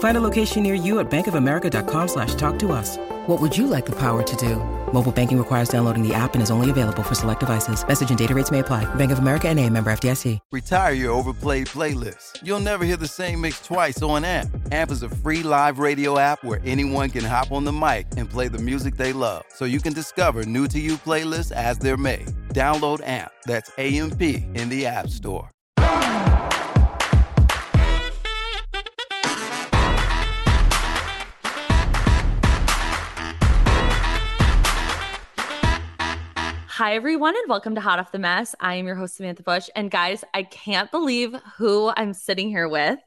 Find a location near you at bankofamerica.com slash talk to us. What would you like the power to do? Mobile banking requires downloading the app and is only available for select devices. Message and data rates may apply. Bank of America and a member FDIC. Retire your overplayed playlist. You'll never hear the same mix twice on AMP. AMP is a free live radio app where anyone can hop on the mic and play the music they love. So you can discover new to you playlists as they're made. Download AMP. That's AMP in the App Store. Hi, everyone, and welcome to Hot Off the Mess. I am your host, Samantha Bush. And guys, I can't believe who I'm sitting here with.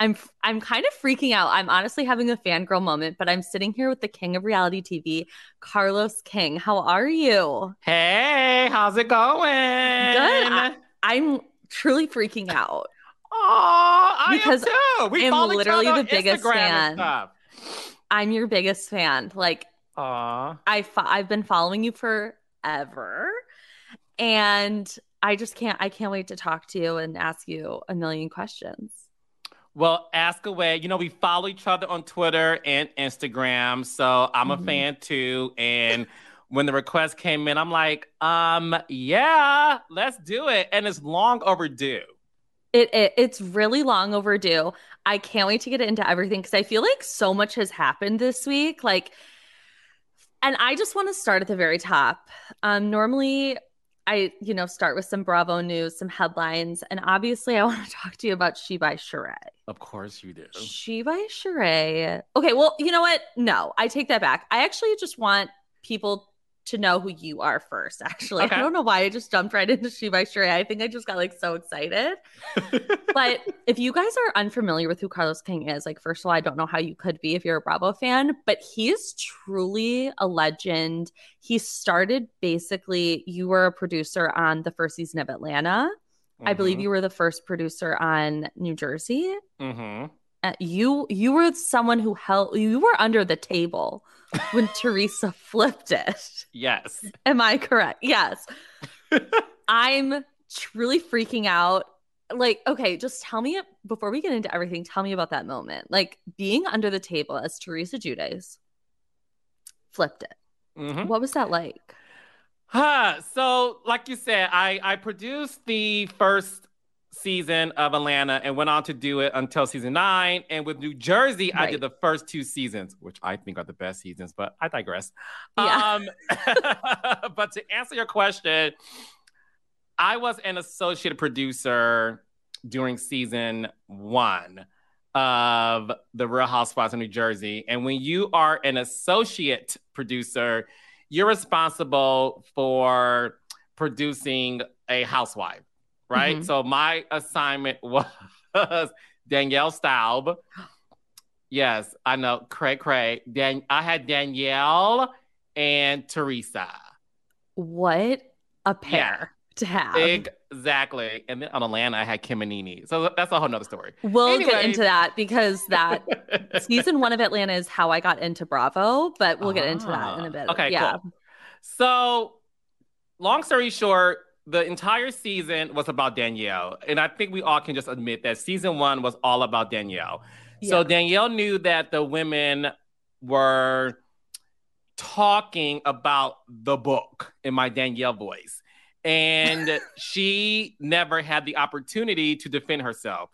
I'm I'm kind of freaking out. I'm honestly having a fangirl moment, but I'm sitting here with the king of reality TV, Carlos King. How are you? Hey, how's it going? Good. I, am truly freaking out. Oh, because I am too. We am literally the biggest Instagram fan. I'm your biggest fan. Like, Aww. I fo- I've been following you for ever. And I just can't, I can't wait to talk to you and ask you a million questions. Well, ask away. You know, we follow each other on Twitter and Instagram. So I'm mm-hmm. a fan too. And when the request came in, I'm like, um, yeah, let's do it. And it's long overdue. It, it it's really long overdue. I can't wait to get into everything because I feel like so much has happened this week. Like and I just want to start at the very top. Um, normally, I, you know, start with some Bravo news, some headlines, and obviously, I want to talk to you about She by Sheree. Of course, you do. She by Sheree. Okay, well, you know what? No, I take that back. I actually just want people to know who you are first, actually. Okay. I don't know why I just jumped right into She by Sheree. I think I just got like so excited. but if you guys are unfamiliar with who Carlos King is, like, first of all, I don't know how you could be if you're a Bravo fan, but he's truly a legend. He started basically, you were a producer on the first season of Atlanta. Mm-hmm. I believe mm-hmm. you were the first producer on New Jersey. Mm-hmm. Uh, you you were someone who held you were under the table when Teresa flipped it. Yes. Am I correct? Yes. I'm truly freaking out. Like, okay, just tell me before we get into everything, tell me about that moment. Like being under the table as Teresa Giudice flipped it. Mm-hmm. What was that like? Huh. So, like you said, I I produced the first season of Atlanta and went on to do it until season nine. And with New Jersey, right. I did the first two seasons, which I think are the best seasons, but I digress. Yeah. Um, but to answer your question, I was an associate producer during season one of The Real Housewives of New Jersey. And when you are an associate producer, you're responsible for producing a housewife right? Mm-hmm. So my assignment was Danielle Staub. Yes, I know. Cray Cray. Dan- I had Danielle and Teresa. What a pair yeah. to have. Exactly. And then on Atlanta, I had Kim and NeNe. So that's a whole nother story. We'll anyway. get into that because that season one of Atlanta is how I got into Bravo, but we'll get into that in a bit. Okay, yeah. Cool. So, long story short, the entire season was about Danielle. And I think we all can just admit that season one was all about Danielle. Yeah. So Danielle knew that the women were talking about the book in my Danielle voice. And she never had the opportunity to defend herself.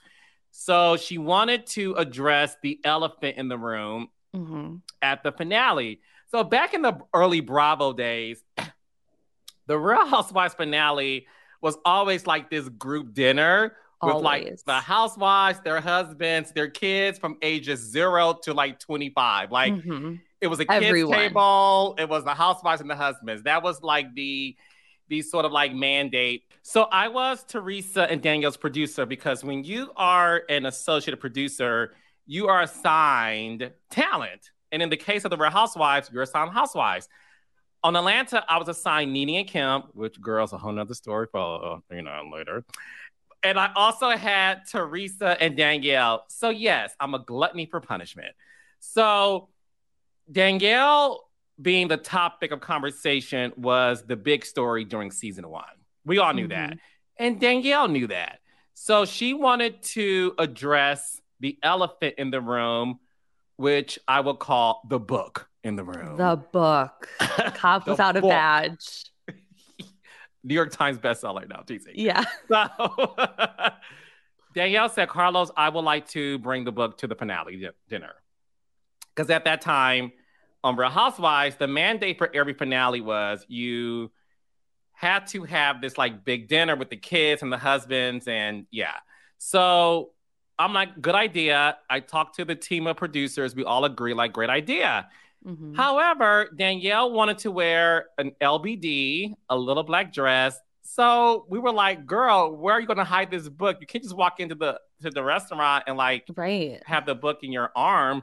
So she wanted to address the elephant in the room mm-hmm. at the finale. So back in the early Bravo days, the Real Housewives finale was always like this group dinner with like the housewives, their husbands, their kids from ages zero to like 25. Like mm-hmm. it was a kids Everyone. table, it was the housewives and the husbands. That was like the the sort of like mandate. So I was Teresa and Danielle's producer because when you are an associate producer, you are assigned talent. And in the case of the Real Housewives, you're assigned housewives. On Atlanta, I was assigned NeNe and Kim, which girls a whole nother story for you know later. And I also had Teresa and Danielle. So yes, I'm a gluttony for punishment. So Danielle being the topic of conversation was the big story during season one. We all knew mm-hmm. that. And Danielle knew that. So she wanted to address the elephant in the room, which I will call the book in the room. The book. Cop the without book. a badge. New York Times bestseller now, teasing. Yeah. So Danielle said, Carlos, I would like to bring the book to the finale dinner. Because at that time, on Real Housewives, the mandate for every finale was you had to have this like big dinner with the kids and the husbands. And yeah. So I'm like, good idea. I talked to the team of producers. We all agree, like, great idea. Mm-hmm. However, Danielle wanted to wear an LBD, a little black dress. So we were like, girl, where are you going to hide this book? You can't just walk into the to the restaurant and like right. have the book in your arm.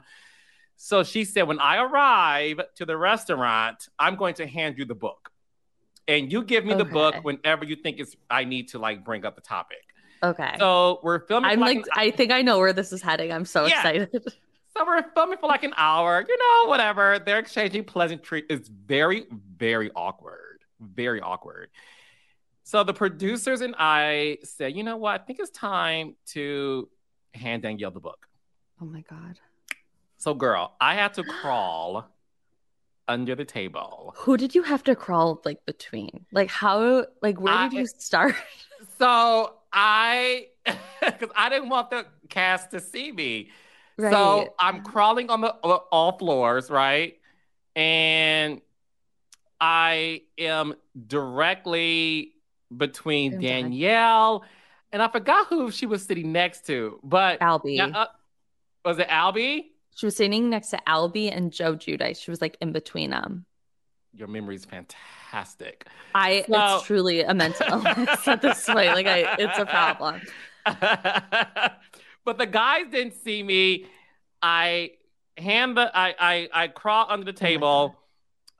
So she said, when I arrive to the restaurant, I'm going to hand you the book. And you give me okay. the book whenever you think it's I need to like bring up the topic. Okay. So we're filming. I'm like, I think I know where this is heading. I'm so yeah. excited. So we're filming for like an hour, you know, whatever. They're exchanging pleasantries. It's very, very awkward. Very awkward. So the producers and I said, you know what? I think it's time to hand Danielle the book. Oh my God. So, girl, I had to crawl under the table. Who did you have to crawl like between? Like, how, like, where I, did you start? So I, because I didn't want the cast to see me. Right. So I'm crawling on the all floors, right? And I am directly between Danielle and I forgot who she was sitting next to, but Albie. Uh, was it Albie? She was sitting next to Albie and Joe Giudice. She was like in between them. Your memory is fantastic. I so... it's truly a mental illness at this point. Like I, it's a problem. but the guys didn't see me. I hand the I I, I crawl under the oh table.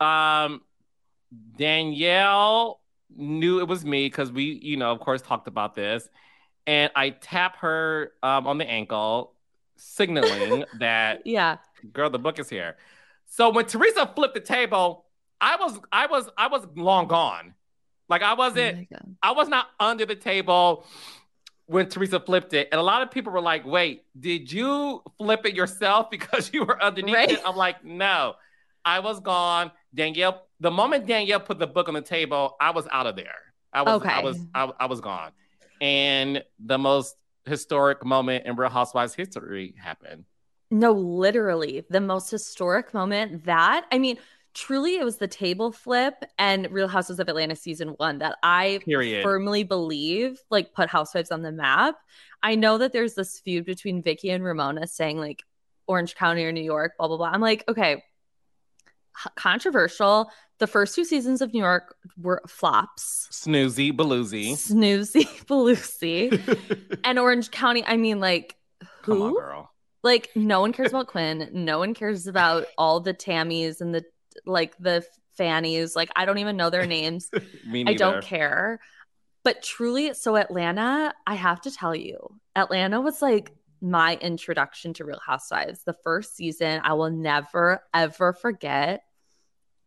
Um, Danielle knew it was me because we, you know, of course, talked about this. And I tap her um, on the ankle, signaling that, yeah, girl, the book is here. So when Teresa flipped the table, I was, I was, I was long gone. Like I wasn't, oh I was not under the table when Teresa flipped it. And a lot of people were like, wait, did you flip it yourself because you were underneath right? it? I'm like, no, I was gone. Danielle, the moment Danielle put the book on the table, I was out of there. I was, okay. I was, I, I was gone. And the most historic moment in Real Housewives history happened. No, literally the most historic moment that, I mean, truly it was the table flip and Real Houses of Atlanta season one that I Period. firmly believe like put Housewives on the map. I know that there's this feud between Vicki and Ramona saying like Orange County or New York, blah blah blah. I'm like, okay, controversial. The first two seasons of New York were flops. Snoozy, Baloozy. Snoozy, Baloozy. and Orange County, I mean, like, who? On, girl. Like, no one cares about Quinn. No one cares about all the Tammys and the like the fannies. Like I don't even know their names. I don't care. But truly, so Atlanta, I have to tell you, Atlanta was like my introduction to Real Housewives. The first season, I will never ever forget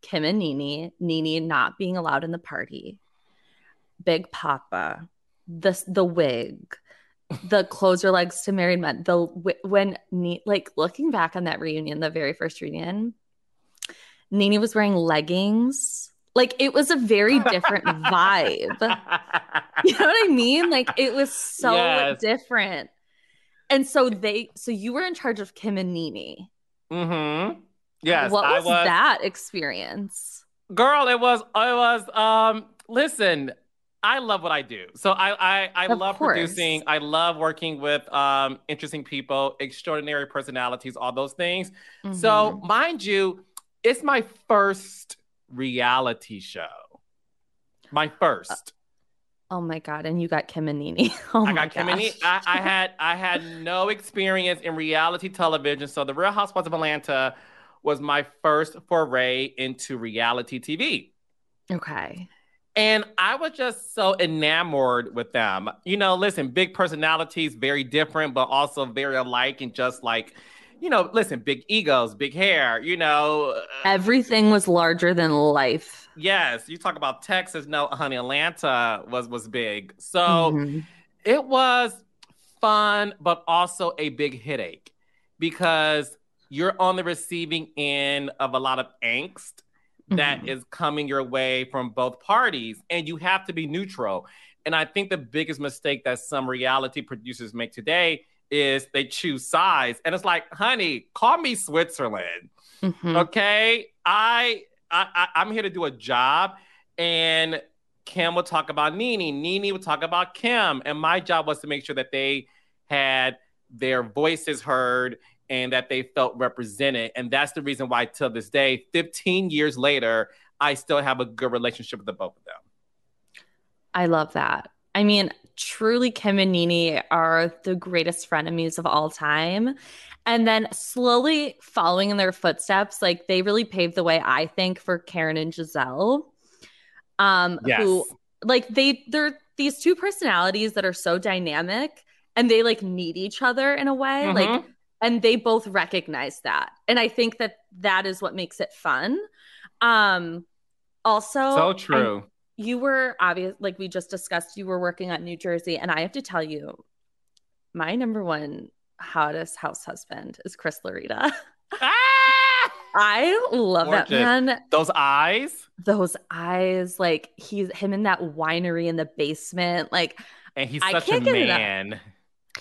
Kim and NeNe, NeNe not being allowed in the party, Big Papa, the the wig, the close your legs to married men. The when like looking back on that reunion, the very first reunion, NeNe was wearing leggings. Like it was a very different vibe. You know what I mean? Like it was so yes. different. And so they, so you were in charge of Kim and NeNe. Mm-hmm. Yes. What was, was that experience? Girl, it was, it was, um, listen, I love what I do. So I I, I love course. producing. I love working with um, interesting people, extraordinary personalities, all those things. Mm-hmm. So mind you, it's my first reality show. My first. Uh, oh my god! And you got Kim and Nene. Oh I got Kim and Nene. I, I, had I had no experience in reality television, so the Real Housewives of Atlanta was my first foray into reality TV. Okay. And I was just so enamored with them. You know, listen, big personalities, very different, but also very alike, and just like, you know, listen, big egos, big hair. You know, uh, everything was larger than life Yes, you talk about Texas. No, honey, Atlanta was was big. So mm-hmm. it was fun, but also a big headache because you're on the receiving end of a lot of angst that mm-hmm. is coming your way from both parties, and you have to be neutral. And I think the biggest mistake that some reality producers make today is they choose sides. And it's like, honey, call me Switzerland. Mm-hmm. Okay. I I, I, am here to do a job, and Kim will talk about NeNe. NeNe will talk about Kim, and my job was to make sure that they had their voices heard and that they felt represented. And that's the reason why, till this day, 15 years later, I still have a good relationship with the both of them. I love that. I mean, truly, Kim and Nene are the greatest frenemies of all time and then slowly following in their footsteps like they really paved the way i think for karen and Gizelle. um yes. who like they they're these two personalities that are so dynamic and they like need each other in a way mm-hmm. like and they both recognize that and i think that that is what makes it fun um also so true I, you were obvious like we just discussed you were working at new jersey and i have to tell you my number one hottest house husband is Chris Laurita. Ah! I love Gorgeous. that man. Those eyes. Those eyes. Like he's him in that winery in the basement. Like and he's such a man.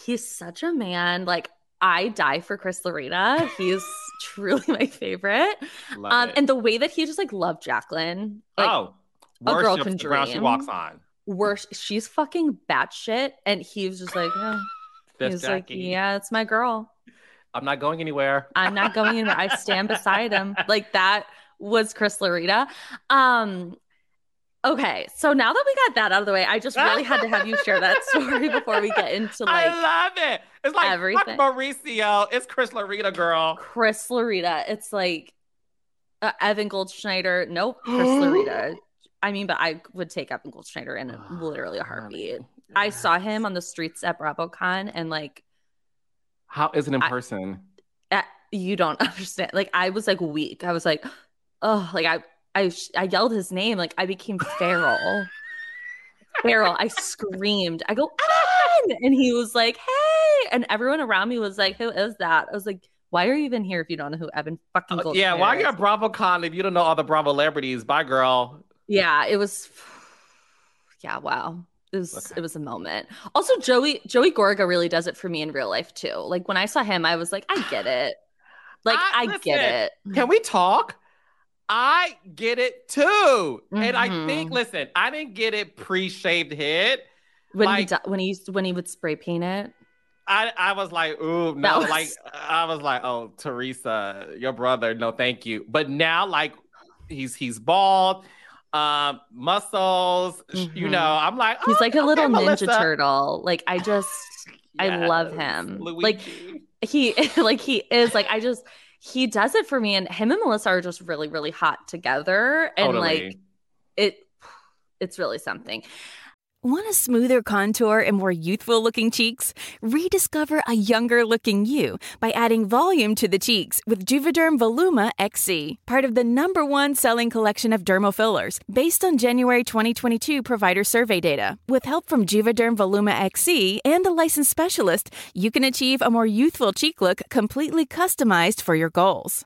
He's such a man. Like I die for Chris Laurita. He's truly my favorite. Love um, it. and the way that he just like loved Jacqueline. Like, oh, a girl can dream. She walks on. Worse, she's fucking batshit, and he was just like, yeah. That's He's Jackie. like, yeah, it's my girl. I'm not going anywhere. I'm not going anywhere. I stand beside him. Like that was Chris Laurita. Um, okay, so now that we got that out of the way, I just really had to have you share that story before we get into like. I love it. It's like everything. Mauricio. It's Chris Laurita, girl. Chris Laurita. It's like uh, Evan Goldschneider. Nope, Chris Laurita. I mean, but I would take Evan Goldschneider in a, literally a heartbeat. I saw him on the streets at BravoCon and like how is it in person? I, you don't understand. Like I was like weak. I was like, oh, like I I I yelled his name. Like I became feral. feral. I screamed. I go, Evan! And he was like, hey. And everyone around me was like, who is that? I was like, why are you even here if you don't know who Evan fucking uh, Yeah, why are you at BravoCon if you don't know all the Bravo celebrities? Bye, girl. Yeah, it was. Yeah, wow it was okay. it was a moment. Also, Joey Joey Gorga really does it for me in real life too. Like when I saw him, I was like, I get it. Like I, I listen, get it. Can we talk? I get it too. Mm-hmm. And I think, mm-hmm. listen, I didn't get it pre-shaved head. When like, he when he used when he would spray paint it. I, I was like, ooh, no, was... like I was like, oh, Teresa, your brother, no, thank you. But now, like, he's he's bald um, muscles. Mm-hmm. You know, I'm like, oh, he's like a okay, little Melissa. ninja turtle. Like I just, yes, I love him. Luigi. Like he, like he is. Like I just, he does it for me. And him and Melissa are just really, really hot together. And totally. like it, it's really something. Want a smoother contour and more youthful looking cheeks? Rediscover a younger looking you by adding volume to the cheeks with Juvederm Voluma XC, part of the number one selling collection of dermal fillers based on January 2022 provider survey data. With help from Juvederm Voluma XC and a licensed specialist, you can achieve a more youthful cheek look completely customized for your goals.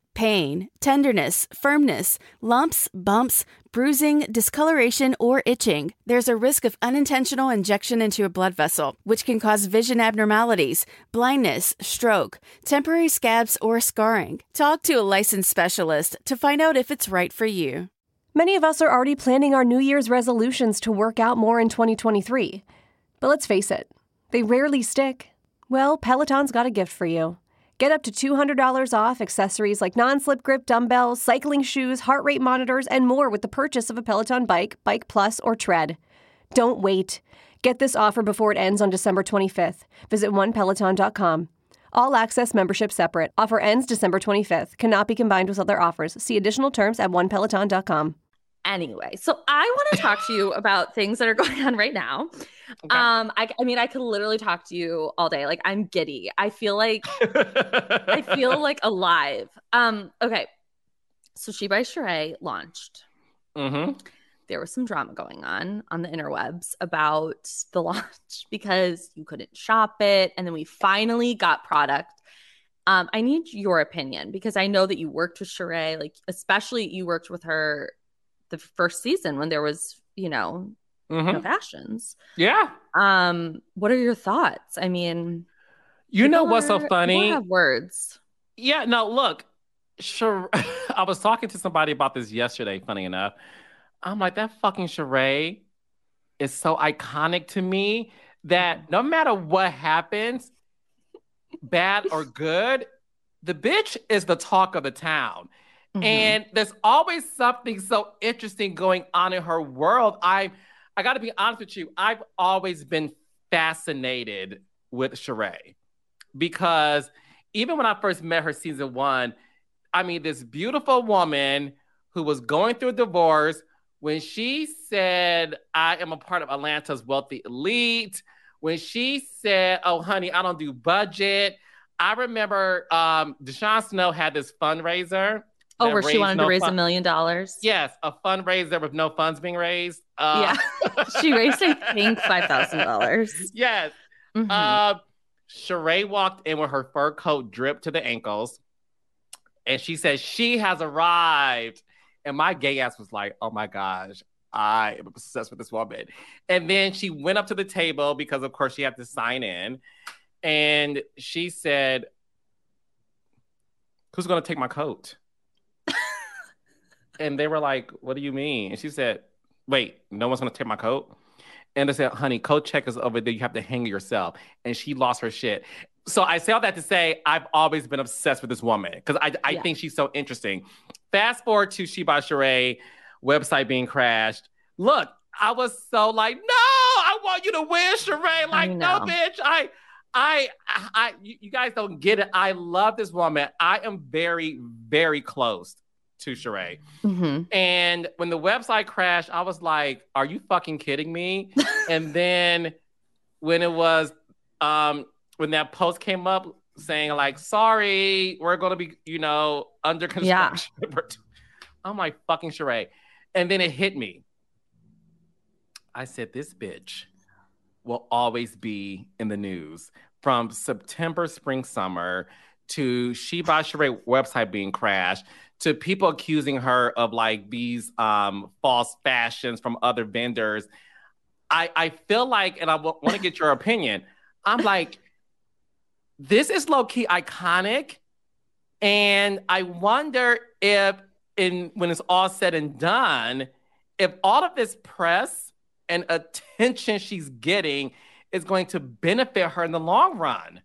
Pain, tenderness, firmness, lumps, bumps, bruising, discoloration, or itching. There's a risk of unintentional injection into a blood vessel, which can cause vision abnormalities, blindness, stroke, temporary scabs, or scarring. Talk to a licensed specialist to find out if it's right for you. Many of us are already planning our New Year's resolutions to work out more in 2023. But let's face it, they rarely stick. Well, Peloton's got a gift for you. Get up to $200 off accessories like non slip grip dumbbells, cycling shoes, heart rate monitors, and more with the purchase of a Peloton bike, Bike Plus, or Tread. Don't wait. Get this offer before it ends on December 25th. Visit onepeloton.com. All access membership separate. Offer ends December 25th. Cannot be combined with other offers. See additional terms at onepeloton.com. Anyway, so I want to talk to you about things that are going on right now. Okay. Um, I, I mean, I could literally talk to you all day. Like I'm giddy. I feel like I feel like alive. Um, okay. So She by Sheree launched. Mm-hmm. There was some drama going on on the interwebs about the launch because you couldn't shop it, and then we finally got product. Um, I need your opinion because I know that you worked with Sheree, like especially you worked with her the first season when there was, you know, mm-hmm. no fashions. Yeah. Um, what are your thoughts? I mean, you know what's are, so funny? Have words. Yeah. No, look, sure. I was talking to somebody about this yesterday. Funny enough, I'm like that fucking Sheree is so iconic to me that no matter what happens, bad or good, the bitch is the talk of the town. Mm-hmm. And there's always something so interesting going on in her world. I I got to be honest with you. I've always been fascinated with Sheree because even when I first met her season one, I mean, this beautiful woman who was going through a divorce, when she said, I am a part of Atlanta's wealthy elite, when she said, Oh, honey, I don't do budget. I remember um, DeShawn Snow had this fundraiser Oh, where she wanted no to raise a million dollars. Yes, a fundraiser with no funds being raised. Uh, yeah, she raised I think five thousand dollars. Yes. Mm-hmm. Uh, Sheree walked in with her fur coat dripped to the ankles, and she says she has arrived. And my gay ass was like, "Oh my gosh, I am obsessed with this woman." And then she went up to the table because, of course, she had to sign in, and she said, "Who's going to take my coat?" And they were like, "What do you mean?" And she said, "Wait, no one's gonna take my coat." And they said, "Honey, coat check is over there. You have to hang it yourself." And she lost her shit. So I say all that to say I've always been obsessed with this woman because I, I yeah. think she's so interesting. Fast forward to She by Sheree website being crashed. Look, I was so like, no, I want you to win, Sheree. Like, no, bitch, I. I, I, you guys don't get it. I love this woman. I am very, very close to Sheree. Mm-hmm. And when the website crashed, I was like, are you fucking kidding me? and then when it was, um, when that post came up saying, like, sorry, we're going to be, you know, under construction. Yeah. I'm like, fucking Sheree. And then it hit me. I said, this bitch will always be in the news from September, spring, summer to She by Sheree website being crashed to people accusing her of like these um, false fashions from other vendors. I, I feel like, and I w- want to get your opinion. I'm like, this is low key iconic. And I wonder if, in when it's all said and done, if all of this press and attention she's getting is going to benefit her in the long run.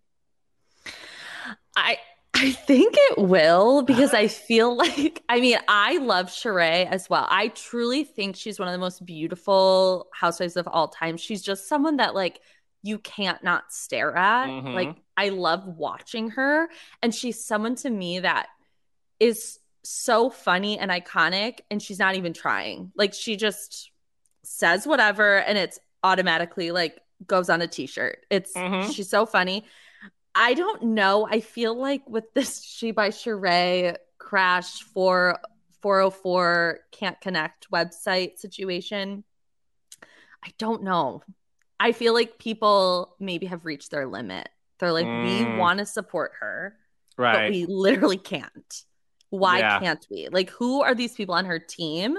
I I think it will because I feel like I mean I love Sheree as well. I truly think she's one of the most beautiful housewives of all time. She's just someone that like you can't not stare at. Mm-hmm. Like I love watching her and she's someone to me that is so funny and iconic and she's not even trying. Like she just says whatever and it's automatically like goes on a t-shirt. It's mm-hmm. she's so funny I don't know. I feel like with this She by Sheree crash for 404 can't connect website situation, I don't know. I feel like people maybe have reached their limit. They're like, mm. we want to support her, right? But we literally can't. Why yeah. can't we? Like, who are these people on her team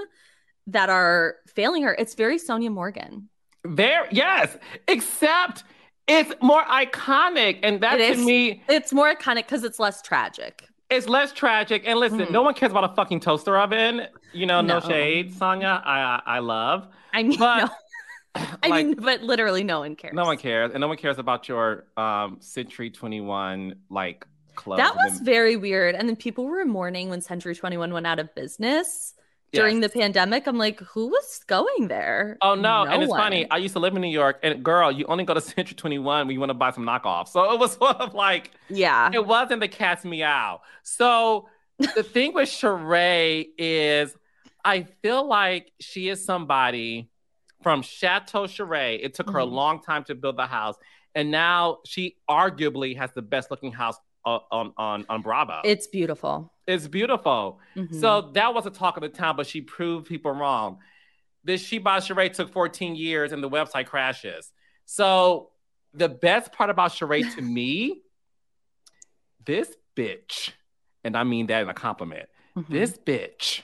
that are failing her? It's very Sonja Morgan. There, yes, except it's more iconic, and that to me, it's more iconic because it's less tragic. It's less tragic, and listen, mm. no one cares about a fucking toaster oven. You know, no, no shade, Sonja. I I love. I mean, but, no. I like, mean, but literally, no one cares. No one cares, and no one cares about your um Century Twenty One like club. That was then, very weird, and then people were mourning when Century Twenty One went out of business during yes. the pandemic. I'm like, who was going there? Oh no, no and it's one. funny. I used to live in New York, and girl, you only go to Century 21 when you want to buy some knockoffs. So it was sort of like, yeah, it wasn't the cat's meow. So the thing with Sheree is, I feel like she is somebody from Chateau Sheree. It took mm-hmm. her a mm-hmm. long time to build the house, and now she arguably has the best looking house on on on Bravo. It's beautiful. It's beautiful. Mm-hmm. So that was a talk of the town, but she proved people wrong. This She by Sheree took 14 years and the website crashes. So the best part about Sheree to me, this bitch, and I mean that in a compliment, mm-hmm. this bitch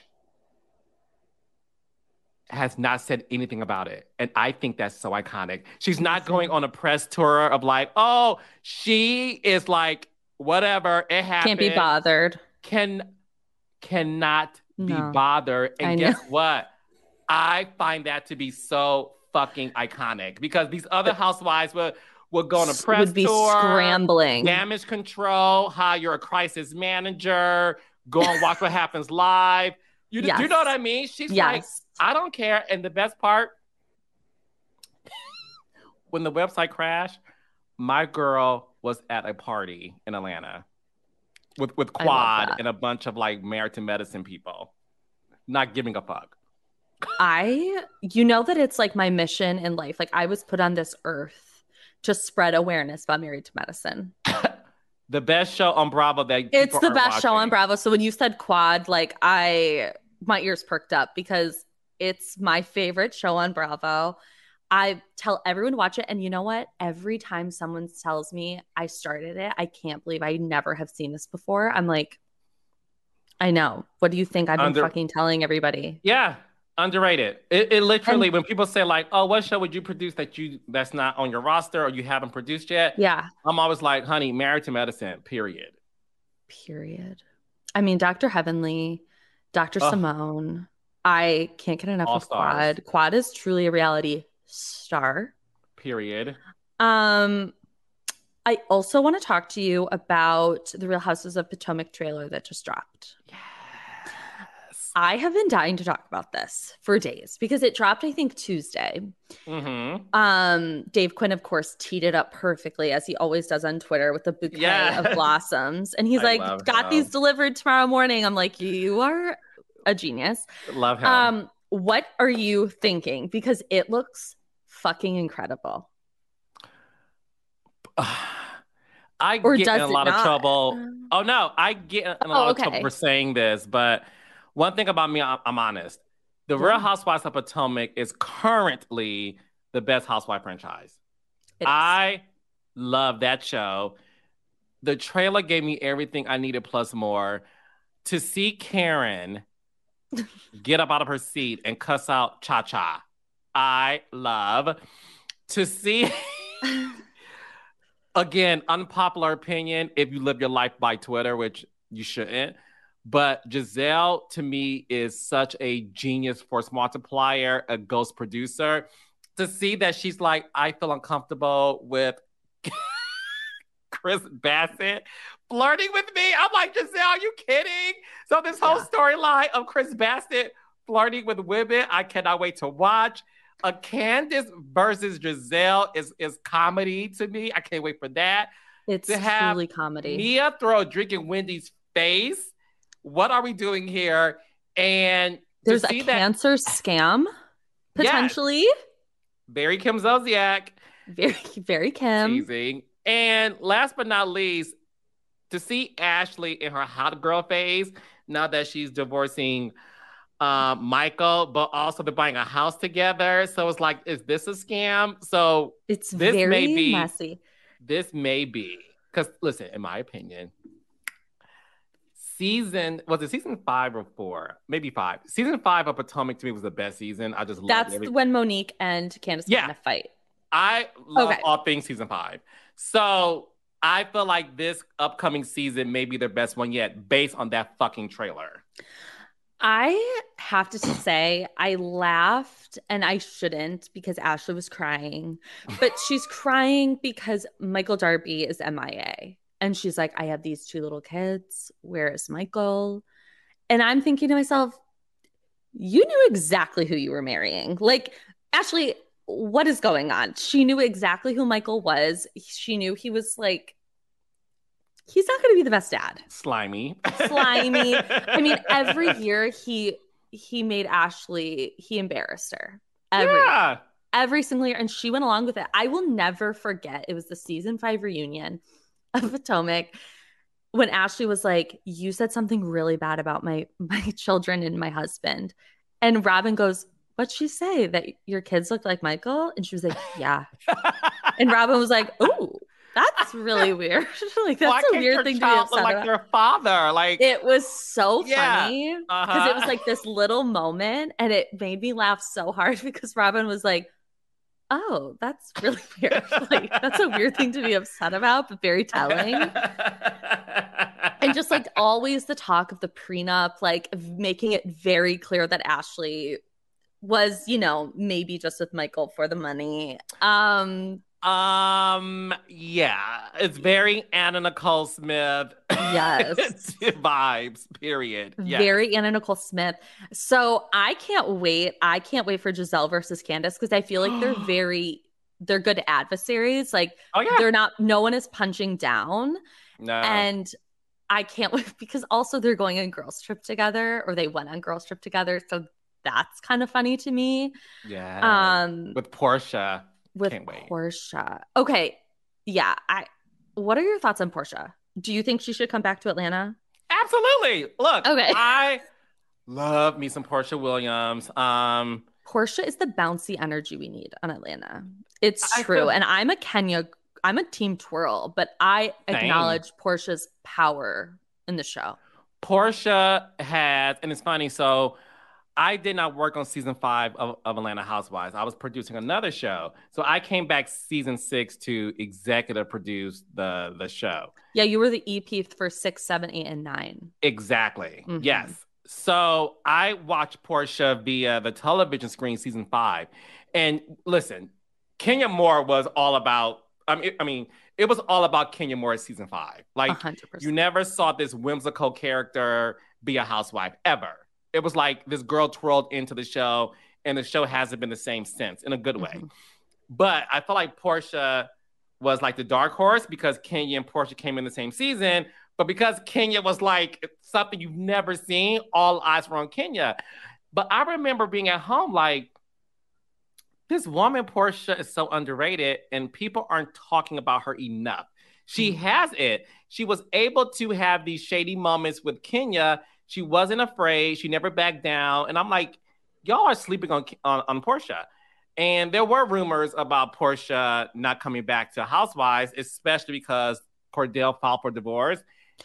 has not said anything about it. And I think that's so iconic. She's not going on a press tour of like, oh, she is like whatever it happened. Can't be bothered. Can cannot no. be bothered. And guess what? I find that to be so fucking iconic because these other housewives would would go on a press would be tour, scrambling, damage control, hire a crisis manager, go and watch what happens live. You, yes. you know what I mean? She's yes. like, I don't care. And the best part, when the website crashed, my girl was at a party in Atlanta with with Quad and a bunch of like married to medicine people, not giving a fuck. I, you know that it's like my mission in life. Like I was put on this earth to spread awareness about married to medicine. the best show on Bravo that it's the best watching. show on Bravo. So when you said Quad, like I, my ears perked up because it's my favorite show on Bravo. I tell everyone watch it. And you know what? Every time someone tells me I started it, I can't believe I never have seen this before. I'm like, I know. What do you think I've been Under- fucking telling everybody? Yeah. Underrated. It, it literally, and, when people say like, "Oh, what show would you produce that you that's not on your roster or you haven't produced yet?" Yeah, I'm always like, "Honey, Married to Medicine." Period. Period. I mean, Dr. Heavenly, Dr. Simone. I can't get enough All of stars. Quad. Quad is truly a reality star. Period. Um, I also want to talk to you about the Real Houses of Potomac trailer that just dropped. Yes. I have been dying to talk about this for days because it dropped, I think, Tuesday. Mm-hmm. Um, Dave Quinn, of course, teed it up perfectly as he always does on Twitter with a bouquet yes. of blossoms. And he's I like, got him. these delivered tomorrow morning. I'm like, you are a genius. Love him. Um, what are you thinking? Because it looks fucking incredible. I or get in a lot of trouble. Uh, oh no, I get in a oh, lot okay. of trouble for saying this, but one thing about me, I'm honest. The Real Housewives of Potomac is currently the best housewife franchise. I love that show. The trailer gave me everything I needed plus more. To see Karen get up out of her seat and cuss out Cha Cha. I love to see. Again, unpopular opinion if you live your life by Twitter, which you shouldn't. But Gizelle to me is such a genius force multiplier, a ghost producer. To see that she's like, I feel uncomfortable with Chris Bassett flirting with me. I'm like, Gizelle, are you kidding? So this whole yeah. storyline of Chris Bassett flirting with women, I cannot wait to watch. A Candiace versus Gizelle is is comedy to me. I can't wait for that. It's to have truly comedy. Mia throw a drink in Wendy's face. What are we doing here? And there's a that- cancer scam potentially. Yes. Very Kim Zolciak. Very, very Kim. Teasing. And last but not least, to see Ashley in her hot girl phase, now that she's divorcing uh, Michael, but also they're buying a house together. So it's like, is this a scam? So it's this very may be, messy. This may be because listen, in my opinion, season was it season five or four? Maybe five. Season five of Potomac to me was the best season. I just that's every- when Monique and Candiace yeah. a fight. I love okay. all things season five. So I feel like this upcoming season may be their best one yet, based on that fucking trailer. I have to say, I laughed and I shouldn't because Ashley was crying, but she's crying because Michael Darby is MIA. And she's like, I have these two little kids. Where is Michael? And I'm thinking to myself, you knew exactly who you were marrying. Like, Ashley, what is going on? She knew exactly who Michael was. She knew he was like, he's not going to be the best dad. Slimy. Slimy. I mean, every year he he made Ashley, he embarrassed her. Every yeah. every single year. And she went along with it. I will never forget. It was the season five reunion of Potomac when Ashley was like, "You said something really bad about my my children and my husband," and Robyn goes, "What'd she say? That your kids look like Michael?" And she was like, "Yeah," and Robyn was like, "Oh." That's really weird. like that's Why a weird thing to be upset like about. their father. Like it was so yeah. funny because uh-huh. it was like this little moment, and it made me laugh so hard because Robyn was like, oh, that's really weird. like that's a weird thing to be upset about, but very telling. and just like always the talk of the prenup, like making it very clear that Ashley was, you know, maybe just with Michael for the money. Um um, yeah, it's very Anna Nicole Smith. Yes, vibes. Period. Yes. Very Anna Nicole Smith. So I can't wait. I can't wait for Gizelle versus Candiace because I feel like they're very they're good adversaries. Like, oh yeah, they're not. No one is punching down. No, and I can't wait because also they're going on girls trip together, or they went on girls trip together. So that's kind of funny to me. Yeah. Um, with Porsha. with Porsha. Okay. Yeah. I what are your thoughts on Porsha? Do you think she should come back to Atlanta? Absolutely. Look, okay. I love me some Porsha Williams. Um Porsha is the bouncy energy we need on Atlanta. It's true. Feel- and I'm a Kenya, I'm a team twirl, but I acknowledge Porsha's power in the show. Porsha has, and it's funny, so I did not work on season five of, of Atlanta Housewives. I was producing another show. So I came back season six to executive produce the the show. Yeah, you were the EP for six, seven, eight, and nine. Exactly. Mm-hmm. Yes. So I watched Porsha via the television screen season five. And listen, Kenya Moore was all about I mean, I mean, it was all about Kenya Moore season five. Like 100%. you never saw this whimsical character be a housewife ever it was like this girl twirled into the show, and the show hasn't been the same since in a good way. Mm-hmm. But I felt like Porsha was like the dark horse because Kenya and Porsha came in the same season. But because Kenya was like something you've never seen, all eyes were on Kenya. But I remember being at home like, this woman, Porsha, is so underrated and people aren't talking about her enough. She mm-hmm. has it. She was able to have these shady moments with Kenya she wasn't afraid. She never backed down. And I'm like, y'all are sleeping on on, on Porsha. And there were rumors about Porsha not coming back to Housewives, especially because Kordell filed for divorce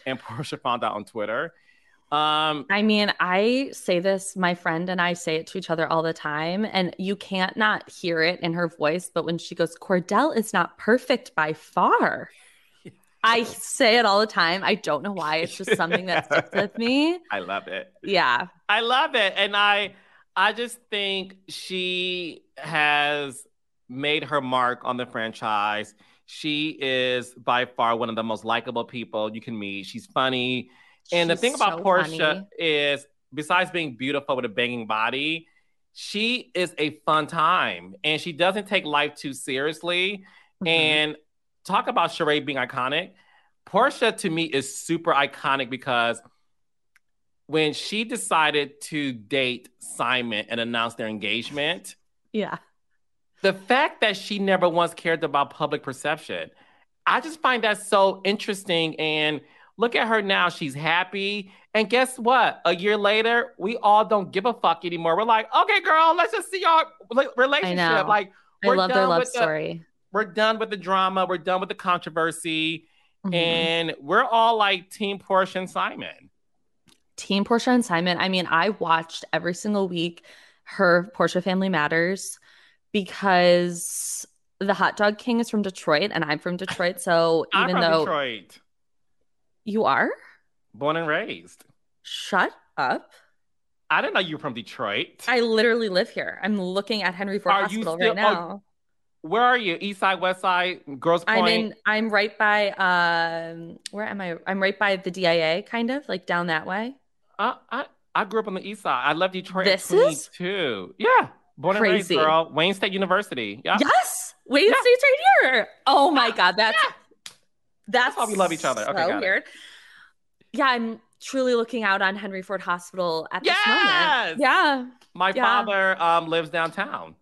and Porsha found out on Twitter. Um, I mean, I say this, my friend and I say it to each other all the time, and you can't not hear it in her voice. But when she goes, Kordell is not perfect by far. I say it all the time. I don't know why. It's just something that sticks with me. I love it. Yeah. I love it. And I I just think she has made her mark on the franchise. She is by far one of the most likable people you can meet. She's funny. And She's the thing about so Porsha funny. is besides being beautiful with a banging body, she is a fun time and she doesn't take life too seriously. Mm-hmm. And talk about Sheree being iconic. Porsha to me is super iconic because when she decided to date Simon and announce their engagement, yeah. The fact that she never once cared about public perception, I just find that so interesting. And look at her now. She's happy. And guess what? A year later, we all don't give a fuck anymore. We're like, okay, girl, let's just see our relationship. Like, I love their love story we're done with the drama. We're done with the controversy. Mm-hmm. And we're all like Team Porsha and Simon. Team Porsha and Simon. I mean, I watched every single week her Porsha Family Matters because the hot dog king is from Detroit and I'm from Detroit. So even though Detroit. You are? Born and raised. Shut up. I didn't know you were from Detroit. I literally live here. I'm looking at Henry Ford are Hospital still, right now. Where are you? East side, west side, Grosse Pointe? I'm in I'm right by um where am I? I'm right by the DIA, kind of, like down that way. Uh, I I grew up on the east side. I love Detroit this is? too. Yeah. Born Crazy. and raised girl. Wayne State University. Yeah. Yes. Wayne yeah. State's right here. Oh my God. That's yeah. that's, that's why we love each other. Okay. So weird. It. Yeah, I'm truly looking out on Henry Ford Hospital at this yes! moment. Yeah. My yeah. father um, lives downtown.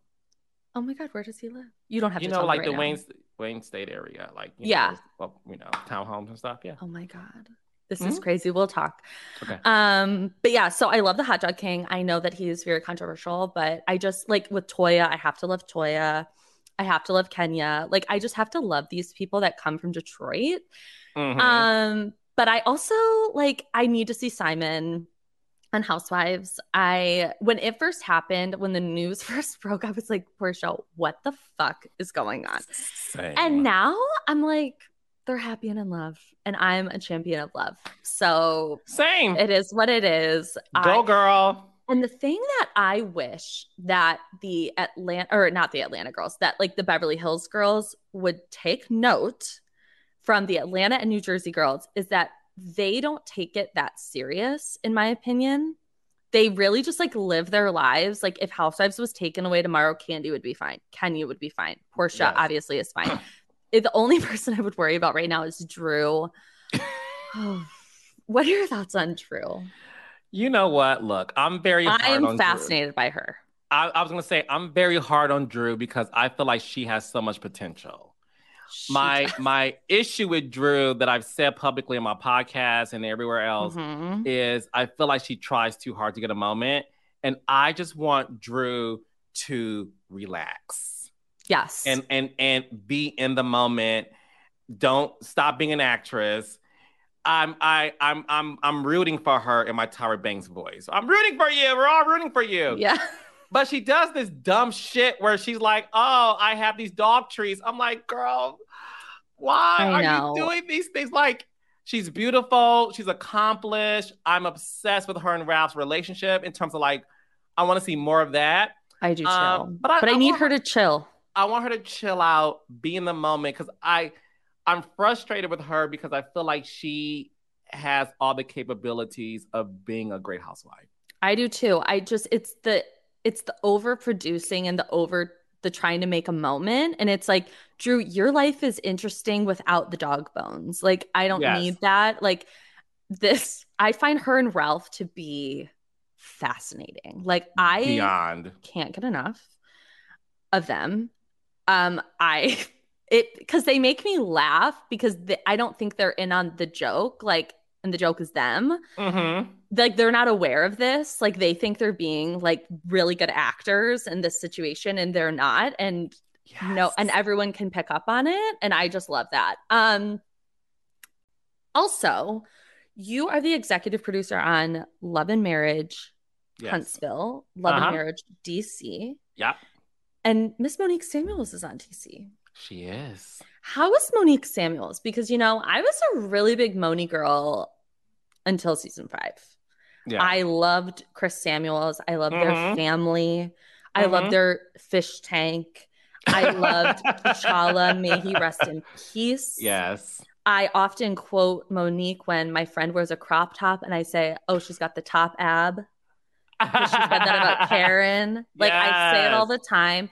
Oh my God, where does he live? You don't have you to know, like right the now. Wayne Wayne State area, like yeah, know, well, you know, townhomes and stuff. Yeah. Oh my God. This mm-hmm. is crazy. We'll talk. Okay. Um, but yeah, so I love the hot dog king. I know that he's very controversial, but I just like with Toya, I have to love Toya. I have to love Kenya. Like I just have to love these people that come from Detroit. Mm-hmm. Um, but I also like I need to see Simon on Housewives. I when it first happened, when the news first broke, I was like, Porsha, what the fuck is going on? Same. And now I'm like, they're happy and in love, and I'm a champion of love. So same. It is what it is. Go I, girl. And the thing that I wish that the Atlanta or not the Atlanta girls, that like the Beverly Hills girls would take note from the Atlanta and New Jersey girls is that they don't take it that serious, in my opinion. They really just like live their lives. Like if Housewives was taken away tomorrow, Kandi would be fine. Kenya would be fine. Porsha yes. obviously is fine. the only person I would worry about right now is Drew. what are your thoughts on Drew? You know what? Look, I'm very. I'm fascinated Drew. by her. I, I was gonna say I'm very hard on Drew because I feel like she has so much potential my my issue with Drew that I've said publicly in my podcast and everywhere else mm-hmm. is I feel like she tries too hard to get a moment, and I just want Drew to relax. Yes, and and and be in the moment. Don't stop being an actress. I'm I I'm I'm I'm rooting for her in my Tyra Banks voice. I'm rooting for you. We're all rooting for you. Yeah. But she does this dumb shit where she's like, "Oh, I have these dog trees." I'm like, "Girl, why are you doing these things?" Like, she's beautiful, she's accomplished. I'm obsessed with her and Ralph's relationship in terms of like, I want to see more of that. I do um, too, but I, but I, I need her to chill. I want her to chill out, be in the moment, because I, I'm frustrated with her because I feel like she has all the capabilities of being a great housewife. I do too. I just it's the it's the overproducing and the over the trying to make a moment. And it's like drew your life is interesting without the dog bones. Like i don't yes. need that. Like this i find her and ralph to be fascinating. Like i beyond. can't get enough of them. Um i it because they make me laugh because the, i don't think they're in on the joke. Like and the joke is them. Mm-hmm. Like they're not aware of this. Like they think they're being like really good actors in this situation, and they're not. And yes. you know, and everyone can pick up on it. And I just love that. Um. Also, you are the executive producer on Love and Marriage, yes. Huntsville, Love uh-huh. and Marriage, DC. Yep. And Miss Monique Samuels is on DC. She is. How was Monique Samuels? Because you know, I was a really big Moni girl until season five. Yeah. I loved Chris Samuels. I loved mm-hmm. their family. I mm-hmm. loved their fish tank. I loved T'Challa. May he rest in peace. Yes. I often quote Monique when my friend wears a crop top and I say, Oh, she's got the top ab. she said that about Karen. Like yes. I say it all the time.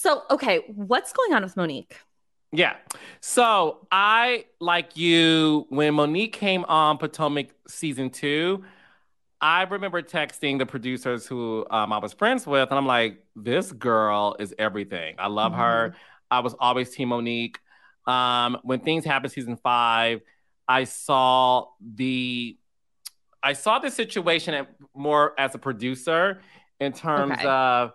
So, okay, what's going on with Monique? Yeah. So I, like you, when Monique came on Potomac season two, I remember texting the producers who um, I was friends with, and I'm like, this girl is everything. I love mm-hmm. her. I was always Team Monique. Um, when things happened season five, I saw the I saw the situation more as a producer in terms okay. of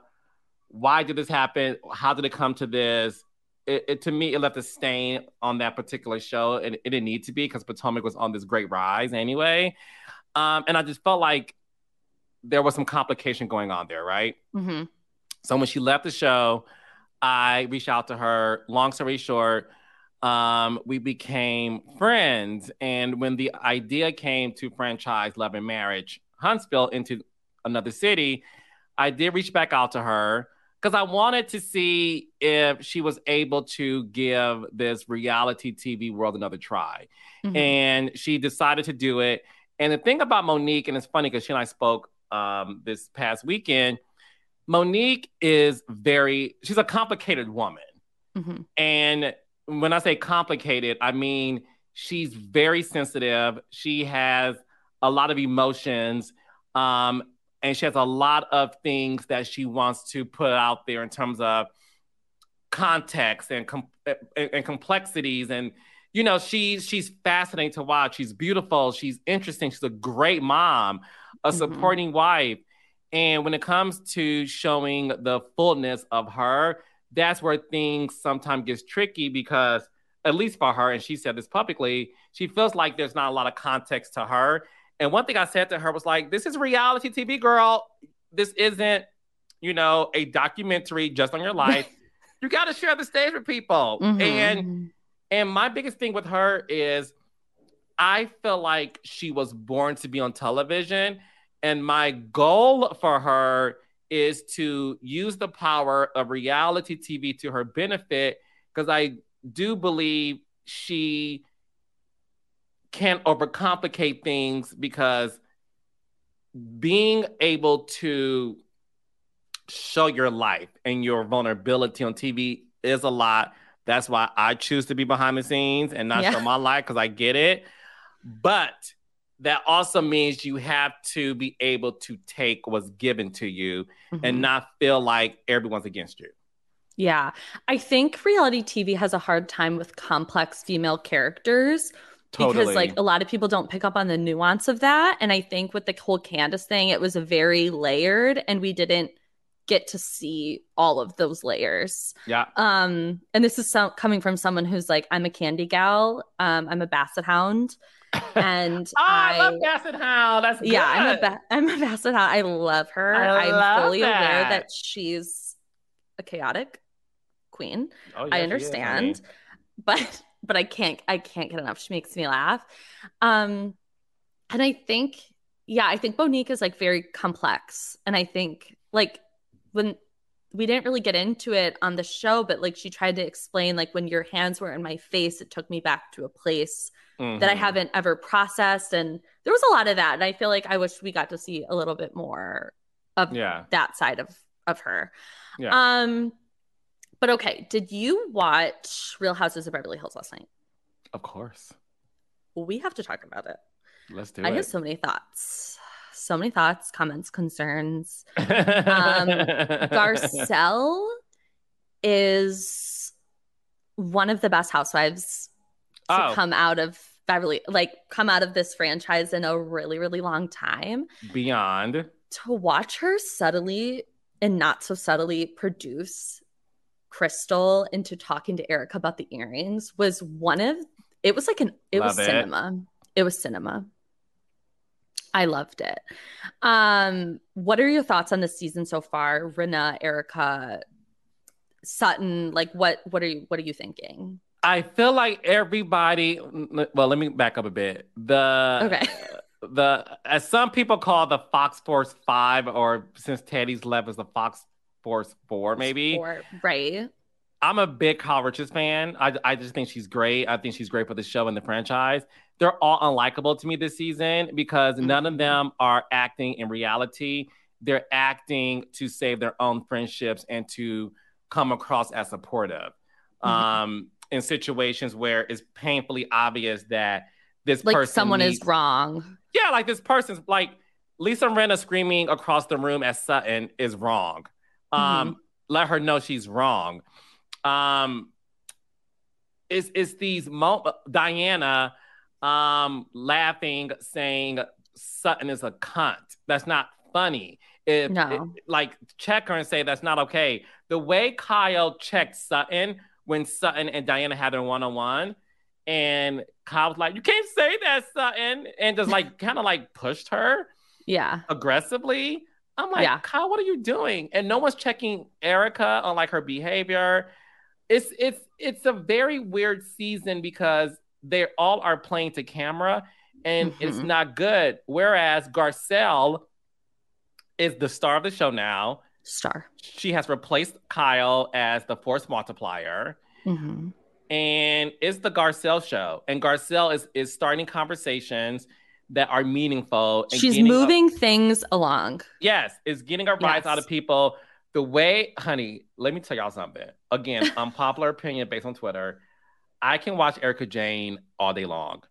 why did this happen? How did it come to this? It, it, to me it left a stain on that particular show and it didn't need to be because potomac was on this great rise anyway Um, and I just felt like there was some complication going on there, right? Mm-hmm. So when she left the show, I reached out to her. Long story short, um, we became friends. And when the idea came to franchise Love and Marriage Huntsville into another city, I did reach back out to her because I wanted to see if she was able to give this reality TV world another try. Mm-hmm. And she decided to do it. And the thing about Monique, and it's funny because she and I spoke um, this past weekend, Monique is very, she's a complicated woman. Mm-hmm. And when I say complicated, I mean she's very sensitive. She has a lot of emotions. Um, and she has a lot of things that she wants to put out there in terms of context and, com- and, complexities. And you know she's she's fascinating to watch. She's beautiful. She's interesting. She's a great mom a mm-hmm. supporting wife. And when it comes to showing the fullness of her that's where things sometimes gets tricky because at least for her and she said this publicly she feels like there's not a lot of context to her and one thing i said to her was like this is reality tv girl. This isn't you know a documentary just on your life. You got to share the stage with people. Mm-hmm. and and my biggest thing with her is i feel like she was born to be on television. And my goal for her is to use the power of reality TV to her benefit because I do believe she can't overcomplicate things because being able to show your life and your vulnerability on TV is a lot. That's why I choose to be behind the scenes and not yeah. show my life because I get it. But that also means you have to be able to take what's given to you mm-hmm. and not feel like everyone's against you. Yeah. I think reality TV has a hard time with complex female characters totally. because like a lot of people don't pick up on the nuance of that and I think with the whole Candiace thing it was a very layered and we didn't get to see all of those layers. Yeah. Um and this is so- coming from someone who's like I'm a candy gal, um I'm a basset hound and oh, I, I, love Basset Hound. That's yeah. I'm a ba- I'm a Basset Hound. I love her. I am fully that. aware that she's a chaotic queen. Oh, yeah, I understand, but but I can't I can't get enough. She makes me laugh. Um, and I think yeah, I think Monique is like very complex, and I think like when we didn't really get into it on the show, but like she tried to explain like when your hands were in my face, it took me back to a place mm-hmm. that I mm-hmm. haven't ever processed. And there was a lot of that. And I feel like I wish we got to see a little bit more of yeah. that side of of her. Yeah. Um but okay, did you watch Real Houses of Beverly Hills last night? Of course. We have to talk about it. Let's do I it. I have so many thoughts. So many thoughts, comments, concerns. um, Garcelle is one of the best housewives to oh. come out of Beverly, like come out of this franchise in a really, really long time. Beyond. To watch her subtly and not so subtly produce Crystal into talking to Erika about the earrings was one of it was like an it Love was it. cinema. It was cinema. I loved it. Um, what are your thoughts on the season so far? Rinna, Erika, Sutton, like what what are you what are you thinking? I feel like everybody. Well, let me back up a bit. The okay. The as some people call the Fox Force Five, or since Teddi's left, is the Fox Force Four, maybe. Four, right. I'm a big Kyle Richards fan. I, I just think she's great. I think she's great for the show and the franchise. They're all unlikable to me this season because mm-hmm. none of them are acting in reality. They're acting to save their own friendships and to come across as supportive. Mm-hmm. Um, in situations where it's painfully obvious that this like person someone needs, is wrong. Yeah, like this person's like Lisa Rinna screaming across the room at Sutton is wrong. Um, mm-hmm. let her know she's wrong. Um, it's it's these mo- Diana um laughing saying Sutton is a cunt. That's not funny. If, no. It, like check her and say that's not okay. The way Kyle checked Sutton when Sutton and Diana had their one on one, And Kyle was like, You can't say that, Sutton. And just like kind of like pushed her. Yeah. Aggressively. I'm like, Yeah. Kyle, what are you doing? And no one's checking Erika on like her behavior. It's it's it's a very weird season because they all are playing to camera and it's Mhm. not good. Whereas Garcelle is the star of the show now. Star. She has replaced Kyle as the force multiplier Mm-hmm. and it's the Garcelle show. And Garcelle is is starting conversations that are meaningful. And She's moving things along. yes, is getting a rise out Yes. of people. The way, honey, let me tell y'all something. Again, unpopular opinion based on Twitter. I can watch Erika Jayne all day long.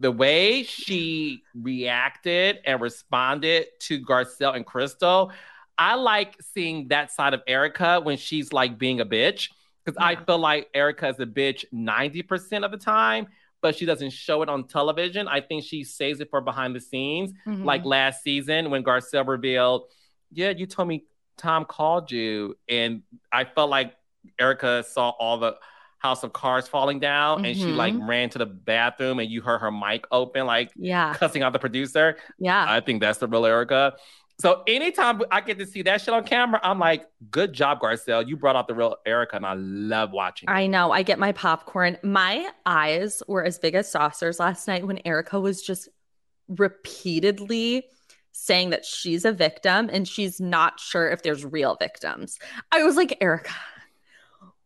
The way she reacted and responded to Garcelle and Crystal, I like seeing that side of Erika when she's like being a bitch. Because I feel like Erika is a bitch 90% of the time, but she doesn't show it on television. I think she saves it for behind the scenes. Mhm. Like last season when Garcelle revealed, Yeah, you told me Tom called you. And I felt like Erika saw all the house of cards falling down and she like ran to the bathroom and you heard her mic open, like yeah, cussing out the producer. yeah. I think that's the real Erika. So anytime I get to see that shit on camera, I'm like, good job, Garcelle. You brought out the real Erika, and I love watching. it. I know. I get my popcorn. My eyes were as big as saucers last night when Erika was just repeatedly saying that she's a victim and she's not sure if there's real victims. I was like, Erika,